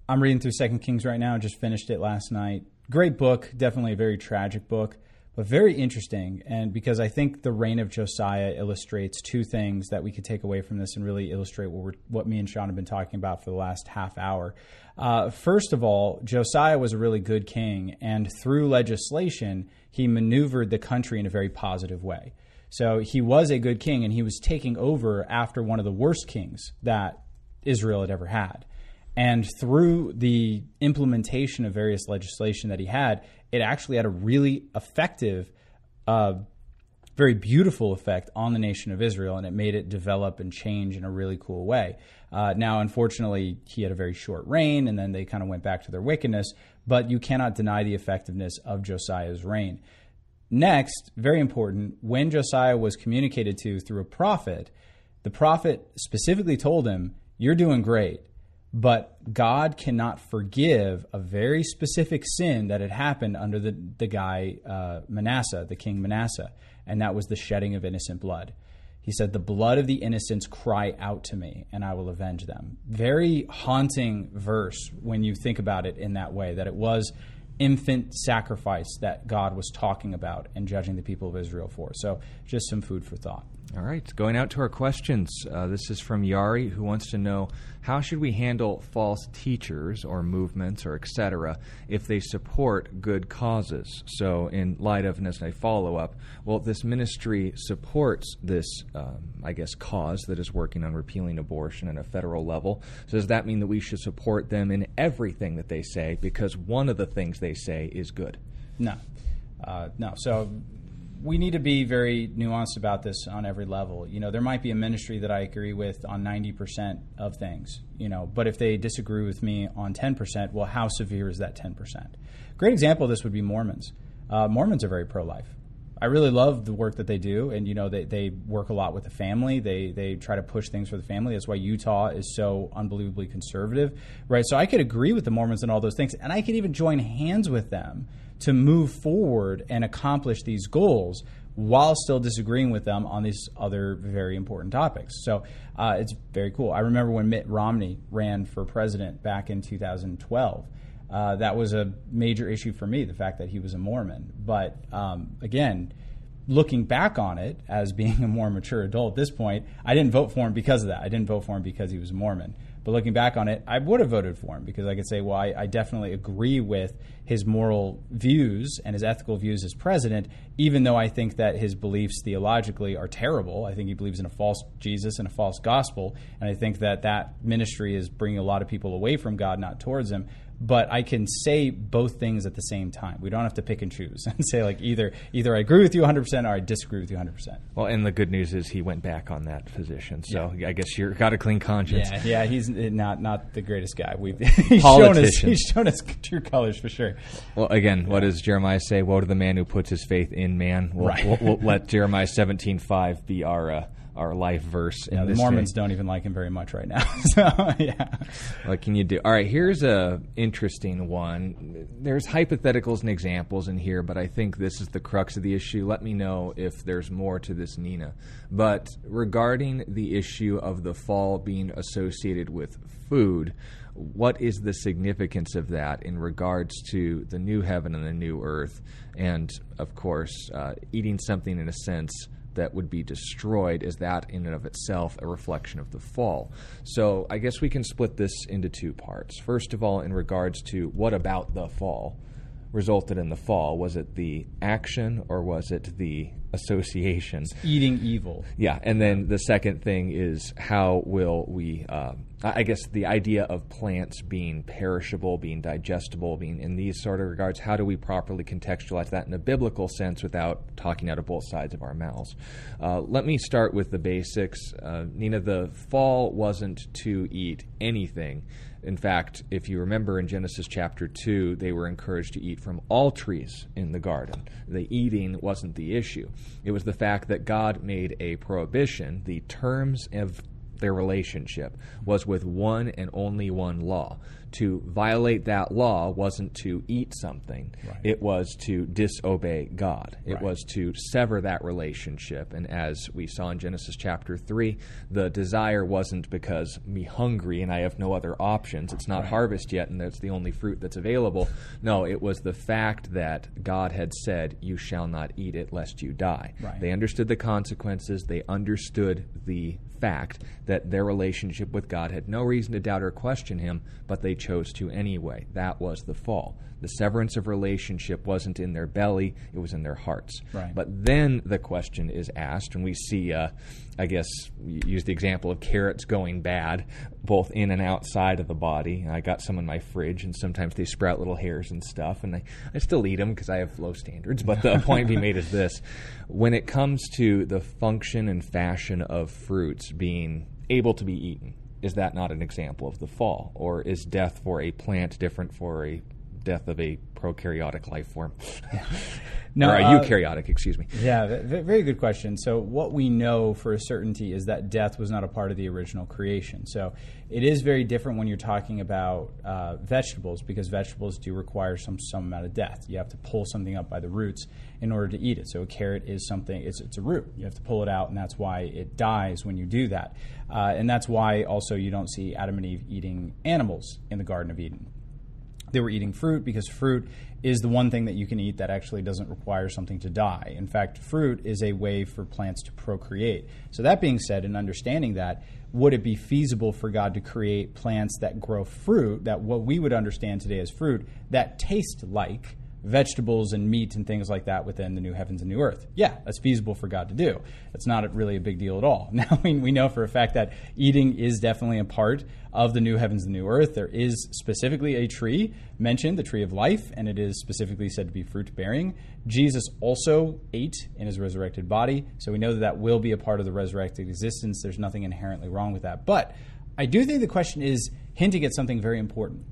I'm reading through Second Kings right now. Just finished it last night. Great book, definitely a very tragic book, but very interesting. And because I think the reign of Josiah illustrates two things that we could take away from this and really illustrate what, what me and Sean have been talking about for the last half hour. Uh, first of all, Josiah was a really good king, and through legislation he maneuvered the country in a very positive way. So he was a good king, and he was taking over after one of the worst kings that Israel had ever had. And through the implementation of various legislation that he had, it actually had a really effective uh, very beautiful effect on the nation of Israel, and it made it develop and change in a really cool way. Uh, now, unfortunately, he had a very short reign, and then they kind of went back to their wickedness. But you cannot deny the effectiveness of Josiah's reign. Next, very important, when Josiah was communicated to through a prophet, the prophet specifically told him, You're doing great, but God cannot forgive a very specific sin that had happened under the, the guy uh, Manasseh, the king Manasseh, and that was the shedding of innocent blood. He said, The blood of the innocents cry out to me, and I will avenge them. Very haunting verse when you think about it in that way, that it was infant sacrifice that God was talking about and judging the people of Israel for. So, just some food for thought. All right, going out to our questions. Uh, this is from Yari, who wants to know how should we handle false teachers or movements or etc. if they support good causes? So, in light of, and as a follow up, well, this ministry supports this, um, I guess, cause that is working on repealing abortion at a federal level. So, does that mean that we should support them in everything that they say because one of the things they say is good? No. Uh, no. So, we need to be very nuanced about this on every level. You know, there might be a ministry that I agree with on 90% of things, you know, but if they disagree with me on 10%, well, how severe is that 10%? Great example of this would be Mormons. Uh, Mormons are very pro life. I really love the work that they do, and you know they, they work a lot with the family. They they try to push things for the family. That's why Utah is so unbelievably conservative, right? So I could agree with the Mormons and all those things, and I could even join hands with them to move forward and accomplish these goals while still disagreeing with them on these other very important topics. So uh, it's very cool. I remember when Mitt Romney ran for president back in 2012. Uh, that was a major issue for me, the fact that he was a Mormon. But um, again, looking back on it as being a more mature adult at this point, I didn't vote for him because of that. I didn't vote for him because he was Mormon. But looking back on it, I would have voted for him because I could say, well, I, I, definitely agree with his moral views and his ethical views as president, even though I think that his beliefs theologically are terrible. I think he believes in a false Jesus and a false gospel. And I think that that ministry is bringing a lot of people away from God, not towards him but I can say both things at the same time. We don't have to pick and choose and say like either either I agree with you 100% or I disagree with you 100%. Well, and the good news is he went back on that position. So yeah. I guess you've got a clean conscience. Yeah, yeah, he's not not the greatest guy. We've he's shown us he's shown us true colors for sure. Well, again, yeah. what does Jeremiah say? Woe to the man who puts his faith in man. We'll, right. we'll, we'll let Jeremiah 17:5 be our uh, our life verse. Yeah, the Mormons don't even like him very much right now. so yeah, what can you do? All right, here's a interesting one. There's hypotheticals and examples in here, but I think this is the crux of the issue. Let me know if there's more to this, Nina. But regarding the issue of the fall being associated with food, what is the significance of that in regards to the new heaven and the new earth? And of course, uh, eating something in a sense that would be destroyed, is that in and of itself a reflection of the fall? So I guess we can split this into two parts. First of all, in regards to what about the fall resulted in the fall? Was it the action or was it the association? It's eating evil. Yeah, and then the second thing is how will we? Uh, I guess the idea of plants being perishable, being digestible, being in these sort of regards, how do we properly contextualize that in a biblical sense without talking out of both sides of our mouths? Uh, let me start with the basics. Uh, Nina, the fall wasn't to eat anything. In fact, if you remember in Genesis chapter 2, they were encouraged to eat from all trees in the garden. The eating wasn't the issue. It was the fact that God made a prohibition. The terms of their relationship was with one and only one law to violate that law wasn't to eat something, right. it was to disobey God. It right. was to sever that relationship. And as we saw in Genesis chapter 3, the desire wasn't because me hungry and I have no other options. It's not right. harvest yet and that's the only fruit that's available. No, it was the fact that God had said, You shall not eat it lest you die. They understood the consequences, they understood the fact that their relationship with God had no reason to doubt or question Him, but they chose to anyway. That was the fall. The severance of relationship wasn't in their belly, it was in their hearts. Right. But then the question is asked, and we see, uh, I guess, use the example of carrots going bad, both in and outside of the body. I got some in my fridge, and sometimes they sprout little hairs and stuff, and I, I still eat them because I have low standards. But the point being made is this when it comes to the function and fashion of fruits being able to be eaten, is that not an example of the fall? Or is death for a plant different for a death of a prokaryotic life form. No, or a uh, eukaryotic, excuse me. Yeah, very good question. So, what we know for a certainty is that death was not a part of the original creation. So, it is very different when you're talking about uh, vegetables because vegetables do require some some amount of death. You have to pull something up by the roots in order to eat it. So, a carrot is something; it's, it's a root. You have to pull it out, and that's why it dies when you do that. Uh, and that's why also you don't see Adam and Eve eating animals in the Garden of Eden they were eating fruit because fruit is the one thing that you can eat that actually doesn't require something to die. In fact, fruit is a way for plants to procreate. So, that being said, and understanding that, would it be feasible for God to create plants that grow fruit, that what we would understand today as fruit, that taste like vegetables and meat and things like that within the new heavens and new earth. Yeah, that's feasible for God to do. It's not really a big deal at all. Now, we, we know for a fact that eating is definitely a part of the new heavens and new earth. There is specifically a tree mentioned, the tree of life, and it is specifically said to be fruit bearing. Jesus also ate in his resurrected body, so we know that that will be a part of the resurrected existence. There's nothing inherently wrong with that. But I do think the question is hinting at something very important.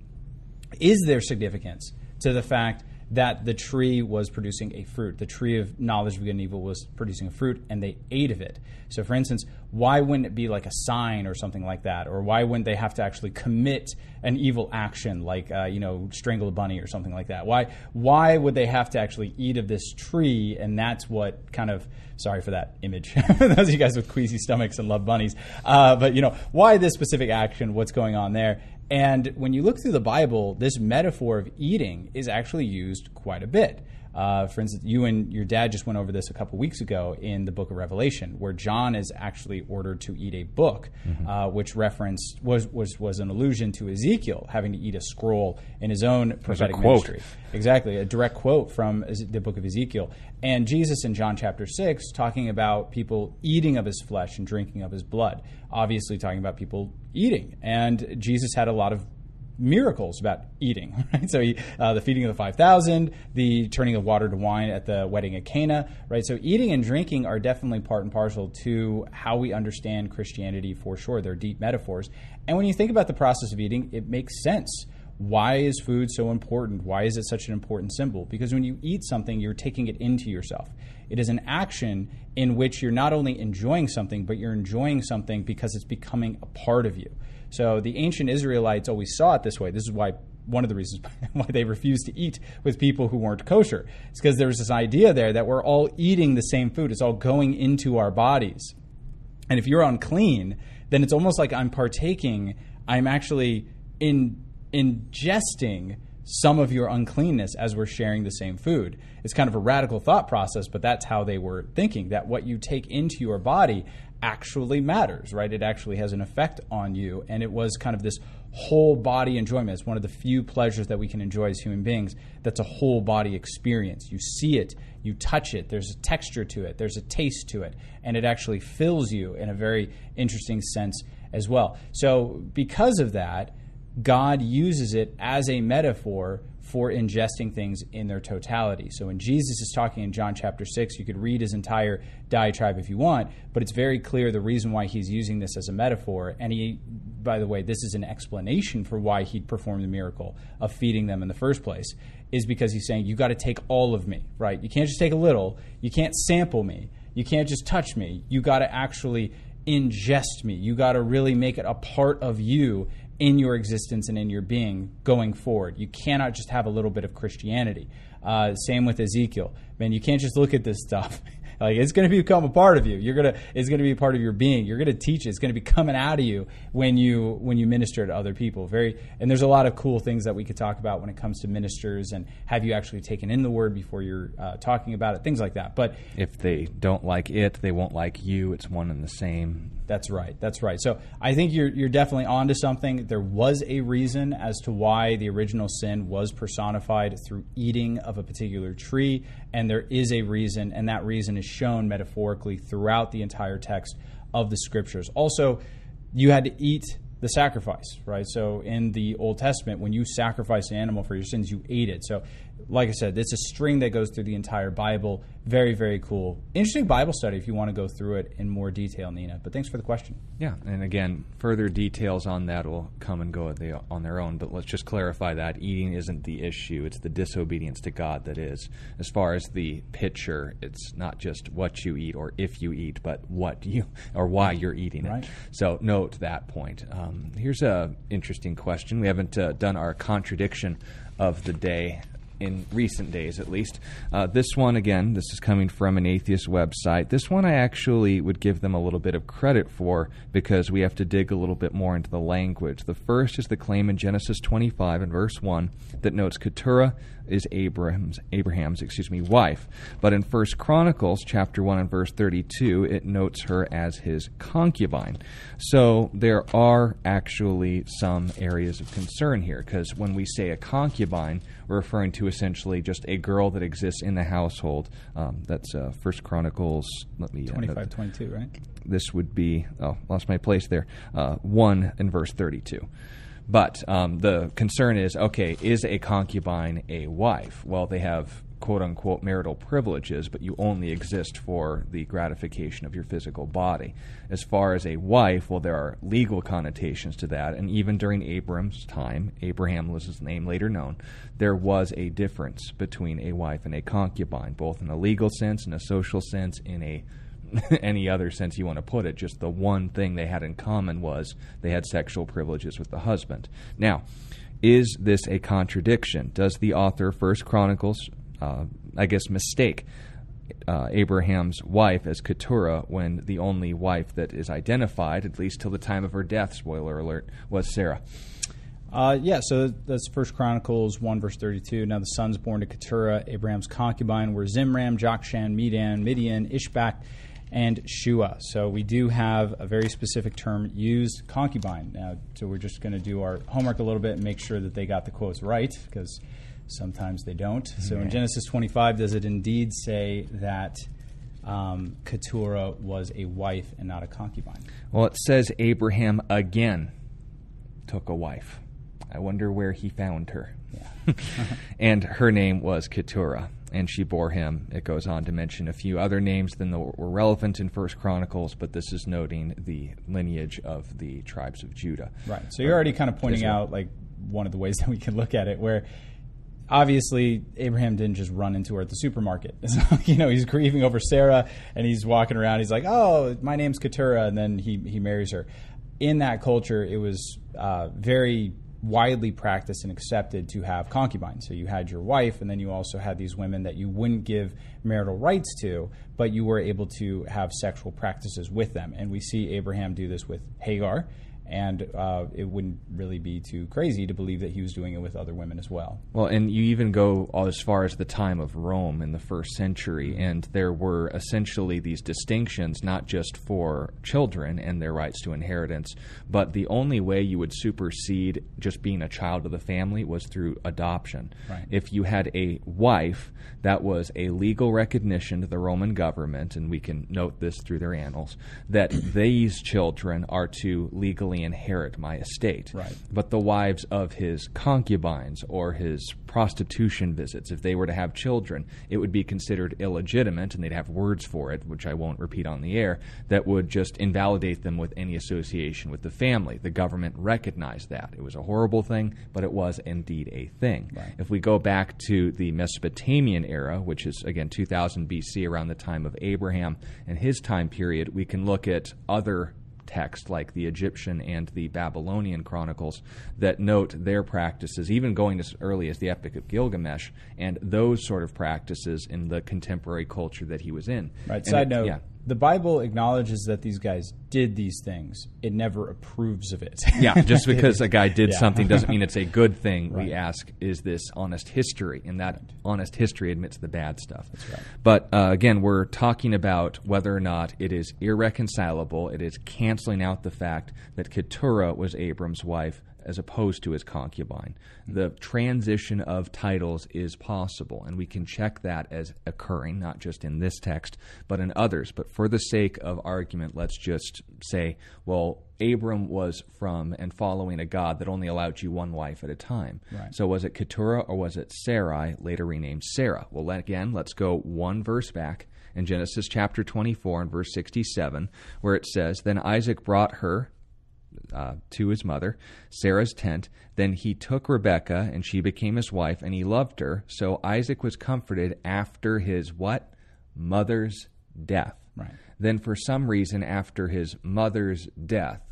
Is there significance to the fact that the tree was producing a fruit. The tree of knowledge of good and evil was producing a fruit, and they ate of it. So, for instance, why wouldn't it be like a sign or something like that? Or why wouldn't they have to actually commit an evil action, like uh, you know, strangle a bunny or something like that? Why why would they have to actually eat of this tree? And that's what kind of sorry for that image. Those of you guys with queasy stomachs and love bunnies, uh, but you know, why this specific action? What's going on there? And when you look through the Bible, this metaphor of eating is actually used quite a bit. Uh, for instance, you and your dad just went over this a couple weeks ago in the book of Revelation, where John is actually ordered to eat a book, mm-hmm. uh, which referenced was, was was an allusion to Ezekiel having to eat a scroll in his own prophetic ministry. Exactly, a direct quote from the book of Ezekiel. And Jesus in John chapter six talking about people eating of his flesh and drinking of his blood. Obviously, talking about people eating. And Jesus had a lot of miracles about eating. Right? So uh, the feeding of the five thousand, the turning of water to wine at the wedding at Cana. Right. So eating and drinking are definitely part and parcel to how we understand Christianity for sure. They're deep metaphors. And when you think about the process of eating, it makes sense. Why is food so important? Why is it such an important symbol? Because when you eat something, you're taking it into yourself. It is an action in which you're not only enjoying something, but you're enjoying something because it's becoming a part of you. So the ancient Israelites always saw it this way. This is why one of the reasons why they refused to eat with people who weren't kosher. It's because there was this idea there that we're all eating the same food. It's all going into our bodies. And if you're unclean, then it's almost like I'm partaking, I'm actually in ingesting some of your uncleanness as we're sharing the same food. It's kind of a radical thought process, but that's how they were thinking that what you take into your body actually matters, right? It actually has an effect on you. And it was kind of this whole body enjoyment. It's one of the few pleasures that we can enjoy as human beings that's a whole body experience. You see it, you touch it, there's a texture to it, there's a taste to it, and it actually fills you in a very interesting sense as well. So, because of that, God uses it as a metaphor for ingesting things in their totality. So when Jesus is talking in John chapter 6, you could read his entire diatribe if you want, but it's very clear the reason why he's using this as a metaphor. And he, by the way, this is an explanation for why he performed the miracle of feeding them in the first place, is because he's saying, you got to take all of me, right? You can't just take a little, you can't sample me, you can't just touch me, you got to actually ingest me. You got to really make it a part of you in your existence and in your being going forward. You cannot just have a little bit of Christianity. Uh, same with Ezekiel. Man, you can't just look at this stuff. Like it's going to become a part of you. You're gonna. It's going to be a part of your being. You're going to teach it. It's going to be coming out of you when you when you minister to other people. Very. And there's a lot of cool things that we could talk about when it comes to ministers and have you actually taken in the word before you're uh, talking about it. Things like that. But if they don't like it, they won't like you. It's one and the same That's right. That's right. So I think you're you're definitely onto something. There was a reason as to why the original sin was personified through eating of a particular tree, and there is a reason, and that reason is shown metaphorically throughout the entire text of the scriptures. Also, you had to eat the sacrifice, right? So in the Old Testament, when you sacrifice an animal for your sins, you ate it. So like I said, it's a string that goes through the entire Bible. Very, very cool. Interesting Bible study if you want to go through it in more detail, Nina. But thanks for the question. Yeah, and again, further details on that will come and go on their own. But let's just clarify that eating isn't the issue; it's the disobedience to God that is. As far as the picture, it's not just what you eat or if you eat, but what you or why you're eating it. Right. So note that point. Um, here's a interesting question. We haven't uh, done our contradiction of the day in recent days at least. Uh, this one, again, this is coming from an atheist website. This one I actually would give them a little bit of credit for because we have to dig a little bit more into the language. The first is the claim in Genesis 25 and verse 1 that notes Keturah is Abraham's Abraham's excuse me wife. But in First Chronicles chapter 1 and verse 32 it notes her as his concubine. So there are actually some areas of concern here because when we say a concubine we're referring to essentially just a girl that exists in the household. Um, that's uh, First Chronicles. Let me 25, 22, right? This would be oh, lost my place there. Uh, one in verse thirty-two. But um, the concern is okay, is a concubine a wife? Well, they have quote unquote marital privileges, but you only exist for the gratification of your physical body. As far as a wife, well, there are legal connotations to that, and even during Abram's time, Abraham was his name later known, there was a difference between a wife and a concubine, both in a legal sense, in a social sense, in a any other sense you want to put it. Just the one thing they had in common was they had sexual privileges with the husband. Now, is this a contradiction? Does the author, First Chronicles, uh, I guess, mistake uh, Abraham's wife as Keturah when the only wife that is identified, at least till the time of her death, spoiler alert, was Sarah? Uh, yeah, so that's First Chronicles 1, verse 32. Now the sons born to Keturah, Abraham's concubine, were Zimran, Jokshan, Medan, Midian, Ishbak, and Shua. So we do have a very specific term used, concubine. Now, so we're just going to do our homework a little bit and make sure that they got the quotes right, because sometimes they don't. So in Genesis 25, does it indeed say that um, Keturah was a wife and not a concubine? Well, it says Abraham again took a wife. I wonder where he found her. Yeah. and her name was Keturah and she bore him. It goes on to mention a few other names than the, were relevant in First Chronicles, but this is noting the lineage of the tribes of Judah. Right. So you're already kind of pointing Israel. out like one of the ways that we can look at it, where obviously Abraham didn't just run into her at the supermarket. you know, he's grieving over Sarah, and he's walking around. He's like, "Oh, my name's Keturah," and then he he marries her. In that culture, it was uh, very widely practiced and accepted to have concubines. So you had your wife, and then you also had these women that you wouldn't give marital rights to, but you were able to have sexual practices with them. And we see Abraham do this with Hagar and uh, it wouldn't really be too crazy to believe that he was doing it with other women as well. Well, and you even go as far as the time of Rome in the first century, and there were essentially these distinctions, not just for children and their rights to inheritance, but the only way you would supersede just being a child of the family was through adoption. Right. If you had a wife, that was a legal recognition to the Roman government, and we can note this through their annals, that these children are to legally inherit my estate. Right. But the wives of his concubines or his prostitution visits, if they were to have children, it would be considered illegitimate, and they'd have words for it, which I won't repeat on the air, that would just invalidate them with any association with the family. The government recognized that. It was a horrible thing, but it was indeed a thing. Right. If we go back to the Mesopotamian era, which is, again, 2000 BC, around the time of Abraham and his time period, we can look at other text, like the Egyptian and the Babylonian chronicles, that note their practices, even going as early as the Epic of Gilgamesh, and those sort of practices in the contemporary culture that he was in. Right. And Side it, note: yeah. The Bible acknowledges that these guys did these things. It never approves of it. Yeah, just because a guy did Yeah. something doesn't mean it's a good thing. Right. We ask, is this honest history? And that honest history admits the bad stuff. That's right. But uh, again, we're talking about whether or not it is irreconcilable. It is canceling out the fact that Keturah was Abram's wife as opposed to his concubine. The transition of titles is possible, and we can check that as occurring, not just in this text, but in others. But for the sake of argument, let's just say, well, Abram was from and following a God that only allowed you one wife at a time. Right. So was it Keturah or was it Sarai, later renamed Sarah? Well, again, let's go one verse back in Genesis chapter 24 and verse 67, where it says, Then Isaac brought her uh, to his mother, Sarah's tent. Then he took Rebekah, and she became his wife, and he loved her. So Isaac was comforted after his what? Mother's death. Right. Then, for some reason, after his mother's death,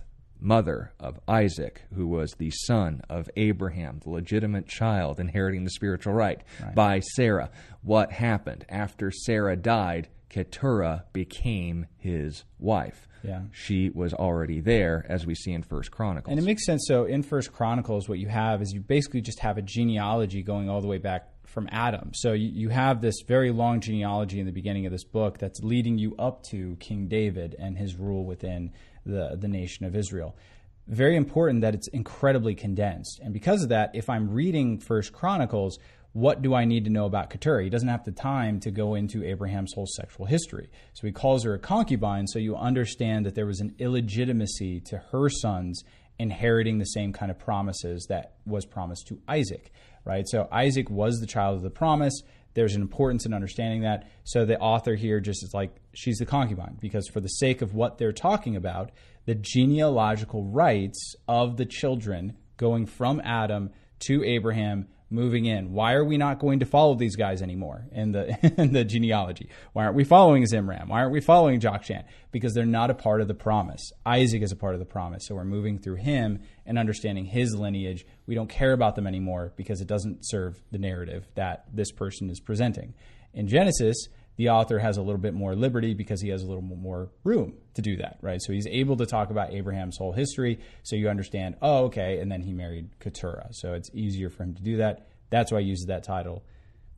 mother of Isaac, who was the son of Abraham, the legitimate child inheriting the spiritual right, Right. by Sarah, what happened? After Sarah died, Keturah became his wife. Yeah. She was already there, as we see in First Chronicles. And it makes sense. So in First Chronicles, what you have is you basically just have a genealogy going all the way back from Adam. So you, you have this very long genealogy in the beginning of this book that's leading you up to King David and his rule within the the nation of Israel. Very important that it's incredibly condensed. And because of that, if I'm reading First Chronicles, what do I need to know about Keturah? He doesn't have the time to go into Abraham's whole sexual history. So he calls her a concubine, so you understand that there was an illegitimacy to her sons inheriting the same kind of promises that was promised to Isaac, right? So Isaac was the child of the promise. There's an importance in understanding that. So the author here just is like, she's the concubine, because for the sake of what they're talking about, the genealogical rights of the children going from Adam to Abraham moving in. Why are we not going to follow these guys anymore in the in the genealogy? Why aren't we following Zimran? Why aren't we following Jokshan? Because they're not a part of the promise. Isaac is a part of the promise, so we're moving through him and understanding his lineage. We don't care about them anymore because it doesn't serve the narrative that this person is presenting. In Genesis, the author has a little bit more liberty because he has a little more room to do that, right? So he's able to talk about Abraham's whole history, so you understand, oh, okay, and then he married Keturah. So it's easier for him to do that. That's why he uses that title.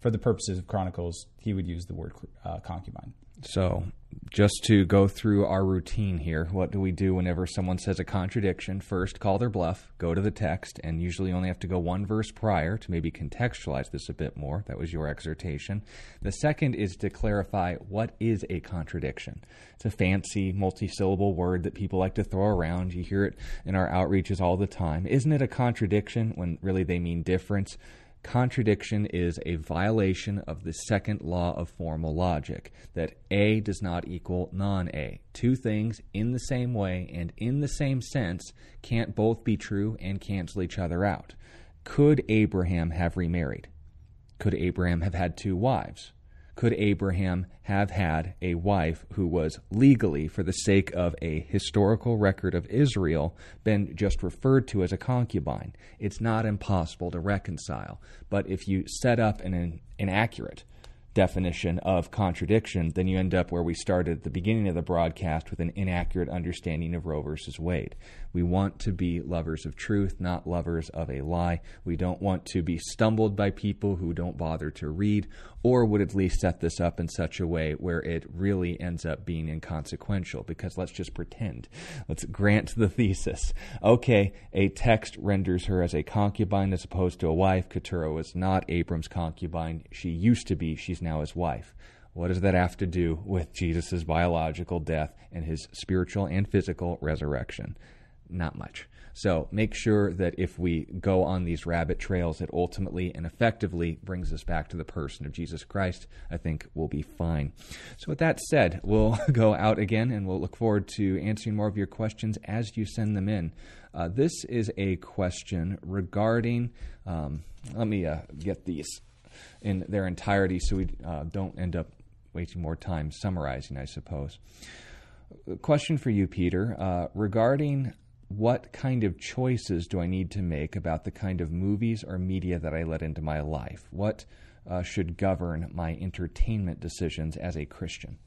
For the purposes of Chronicles, he would use the word uh, concubine. So, just to go through our routine here, what do we do whenever someone says a contradiction? First, call their bluff, go to the text, and usually only have to go one verse prior to maybe contextualize this a bit more. That was your exhortation. The second is to clarify what is a contradiction. It's a fancy, multi syllable word that people like to throw around. You hear it in our outreaches all the time. Isn't it a contradiction when really they mean difference? Contradiction is a violation of the second law of formal logic that A does not equal non A. Two things in the same way and in the same sense can't both be true and cancel each other out. Could Abraham have remarried? Could Abraham have had two wives? Could Abraham have had a wife who was legally, for the sake of a historical record of Israel, been just referred to as a concubine? It's not impossible to reconcile. But if you set up an inaccurate definition of contradiction, then you end up where we started at the beginning of the broadcast with an inaccurate understanding of Roe versus Wade. We want to be lovers of truth, not lovers of a lie. We don't want to be stumbled by people who don't bother to read or would at least set this up in such a way where it really ends up being inconsequential because let's just pretend. Let's grant the thesis. Okay, a text renders her as a concubine as opposed to a wife. Keturah was not Abram's concubine. She used to be. She's now his wife. What does that have to do with Jesus' biological death and his spiritual and physical resurrection? Not much. So make sure that if we go on these rabbit trails, it ultimately and effectively brings us back to the person of Jesus Christ. I think we'll be fine. So, with that said, we'll go out again and we'll look forward to answering more of your questions as you send them in. Uh, this is a question regarding, um, let me uh, get these in their entirety so we uh, don't end up wasting more time summarizing, I suppose. Question for you, Peter, uh, regarding what kind of choices do I need to make about the kind of movies or media that I let into my life? What uh, should govern my entertainment decisions as a Christian?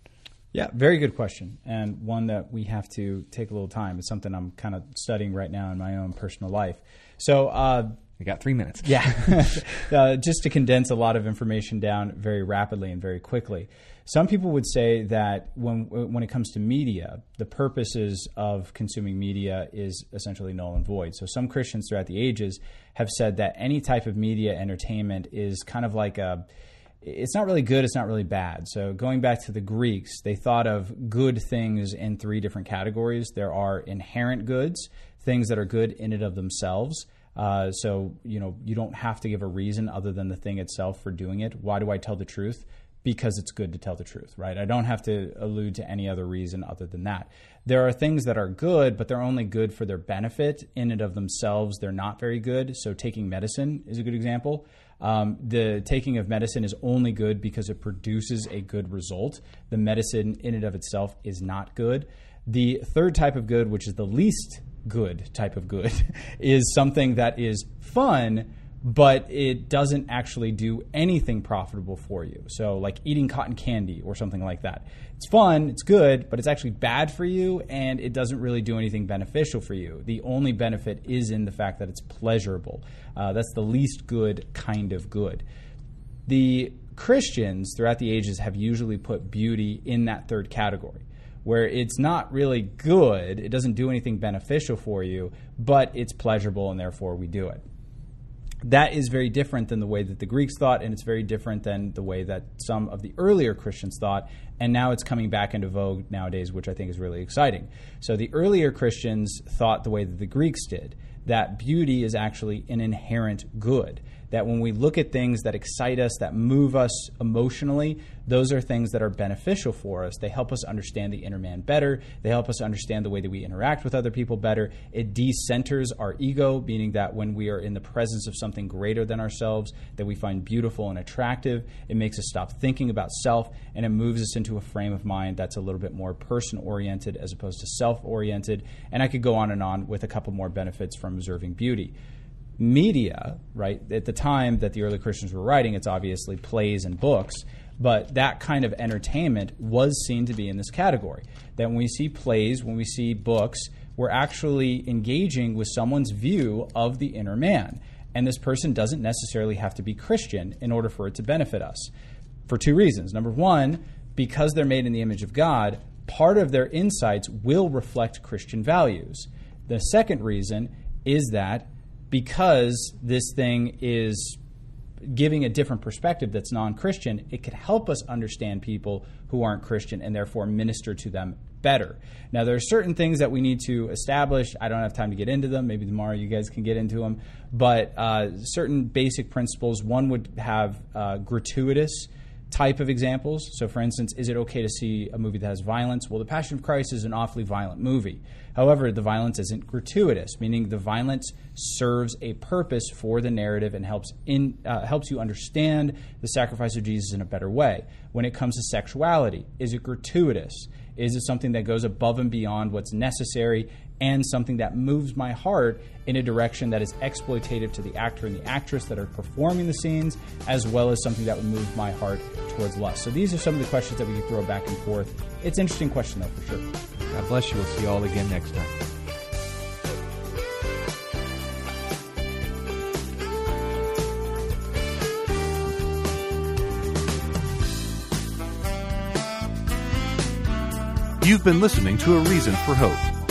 Yeah, very good question, and one that we have to take a little time. It's something I'm kind of studying right now in my own personal life. So, uh, we got three minutes. Yeah, uh, just to condense a lot of information down very rapidly and very quickly. Some people would say that when when it comes to media, the purposes of consuming media is essentially null and void. So some Christians throughout the ages have said that any type of media entertainment is kind of like a it's not really good, it's not really bad. So, going back to the Greeks, they thought of good things in three different categories. There are inherent goods, things that are good in and of themselves. Uh, so, you know, you don't have to give a reason other than the thing itself for doing it. Why do I tell the truth? Because it's good to tell the truth, right? I don't have to allude to any other reason other than that. There are things that are good, but they're only good for their benefit. In and of themselves, they're not very good. So, taking medicine is a good example. Um, the taking of medicine is only good because it produces a good result. The medicine in and of itself is not good. The third type of good, which is the least good type of good, is something that is fun but it doesn't actually do anything profitable for you. So, like eating cotton candy or something like that. It's fun, it's good, but it's actually bad for you and it doesn't really do anything beneficial for you. The only benefit is in the fact that it's pleasurable. Uh, that's the least good kind of good. The Christians throughout the ages have usually put beauty in that third category where it's not really good, it doesn't do anything beneficial for you, but it's pleasurable and therefore we do it that is very different than the way that the Greeks thought, and it's very different than the way that some of the earlier Christians thought. And now it's coming back into vogue nowadays, which I think is really exciting. So the earlier Christians thought the way that the Greeks did that beauty is actually an inherent good that when we look at things that excite us, that move us emotionally, those are things that are beneficial for us. They help us understand the inner man better. They help us understand the way that we interact with other people better. It decenters our ego, meaning that when we are in the presence of something greater than ourselves that we find beautiful and attractive, it makes us stop thinking about self and it moves us into a frame of mind that's a little bit more person oriented as opposed to self oriented. And I could go on and on with a couple more benefits from observing beauty media, right? At the time that the early Christians were writing, it's obviously plays and books, but that kind of entertainment was seen to be in this category. That when we see plays, when we see books, we're actually engaging with someone's view of the inner man. And this person doesn't necessarily have to be Christian in order for it to benefit us. For two reasons. Number one, because they're made in the image of God, part of their insights will reflect Christian values. The second reason is that because this thing is giving a different perspective that's non Christian, it could help us understand people who aren't Christian and therefore minister to them better. Now, there are certain things that we need to establish. I don't have time to get into them. Maybe tomorrow you guys can get into them. But uh, certain basic principles. One would have uh, gratuitous type of examples. So, for instance, is it okay to see a movie that has violence? Well, The Passion of Christ is an awfully violent movie. However, the violence isn't gratuitous, meaning the violence serves a purpose for the narrative and helps in uh, helps you understand the sacrifice of Jesus in a better way. When it comes to sexuality, is it gratuitous? Is it something that goes above and beyond what's necessary and something that moves my heart in a direction that is exploitative to the actor and the actress that are performing the scenes, as well as something that would move my heart towards lust. So these are some of the questions that we can throw back and forth. It's an interesting question, though, for sure. God bless you. We'll see you all again next time. You've been listening to A Reason for Hope.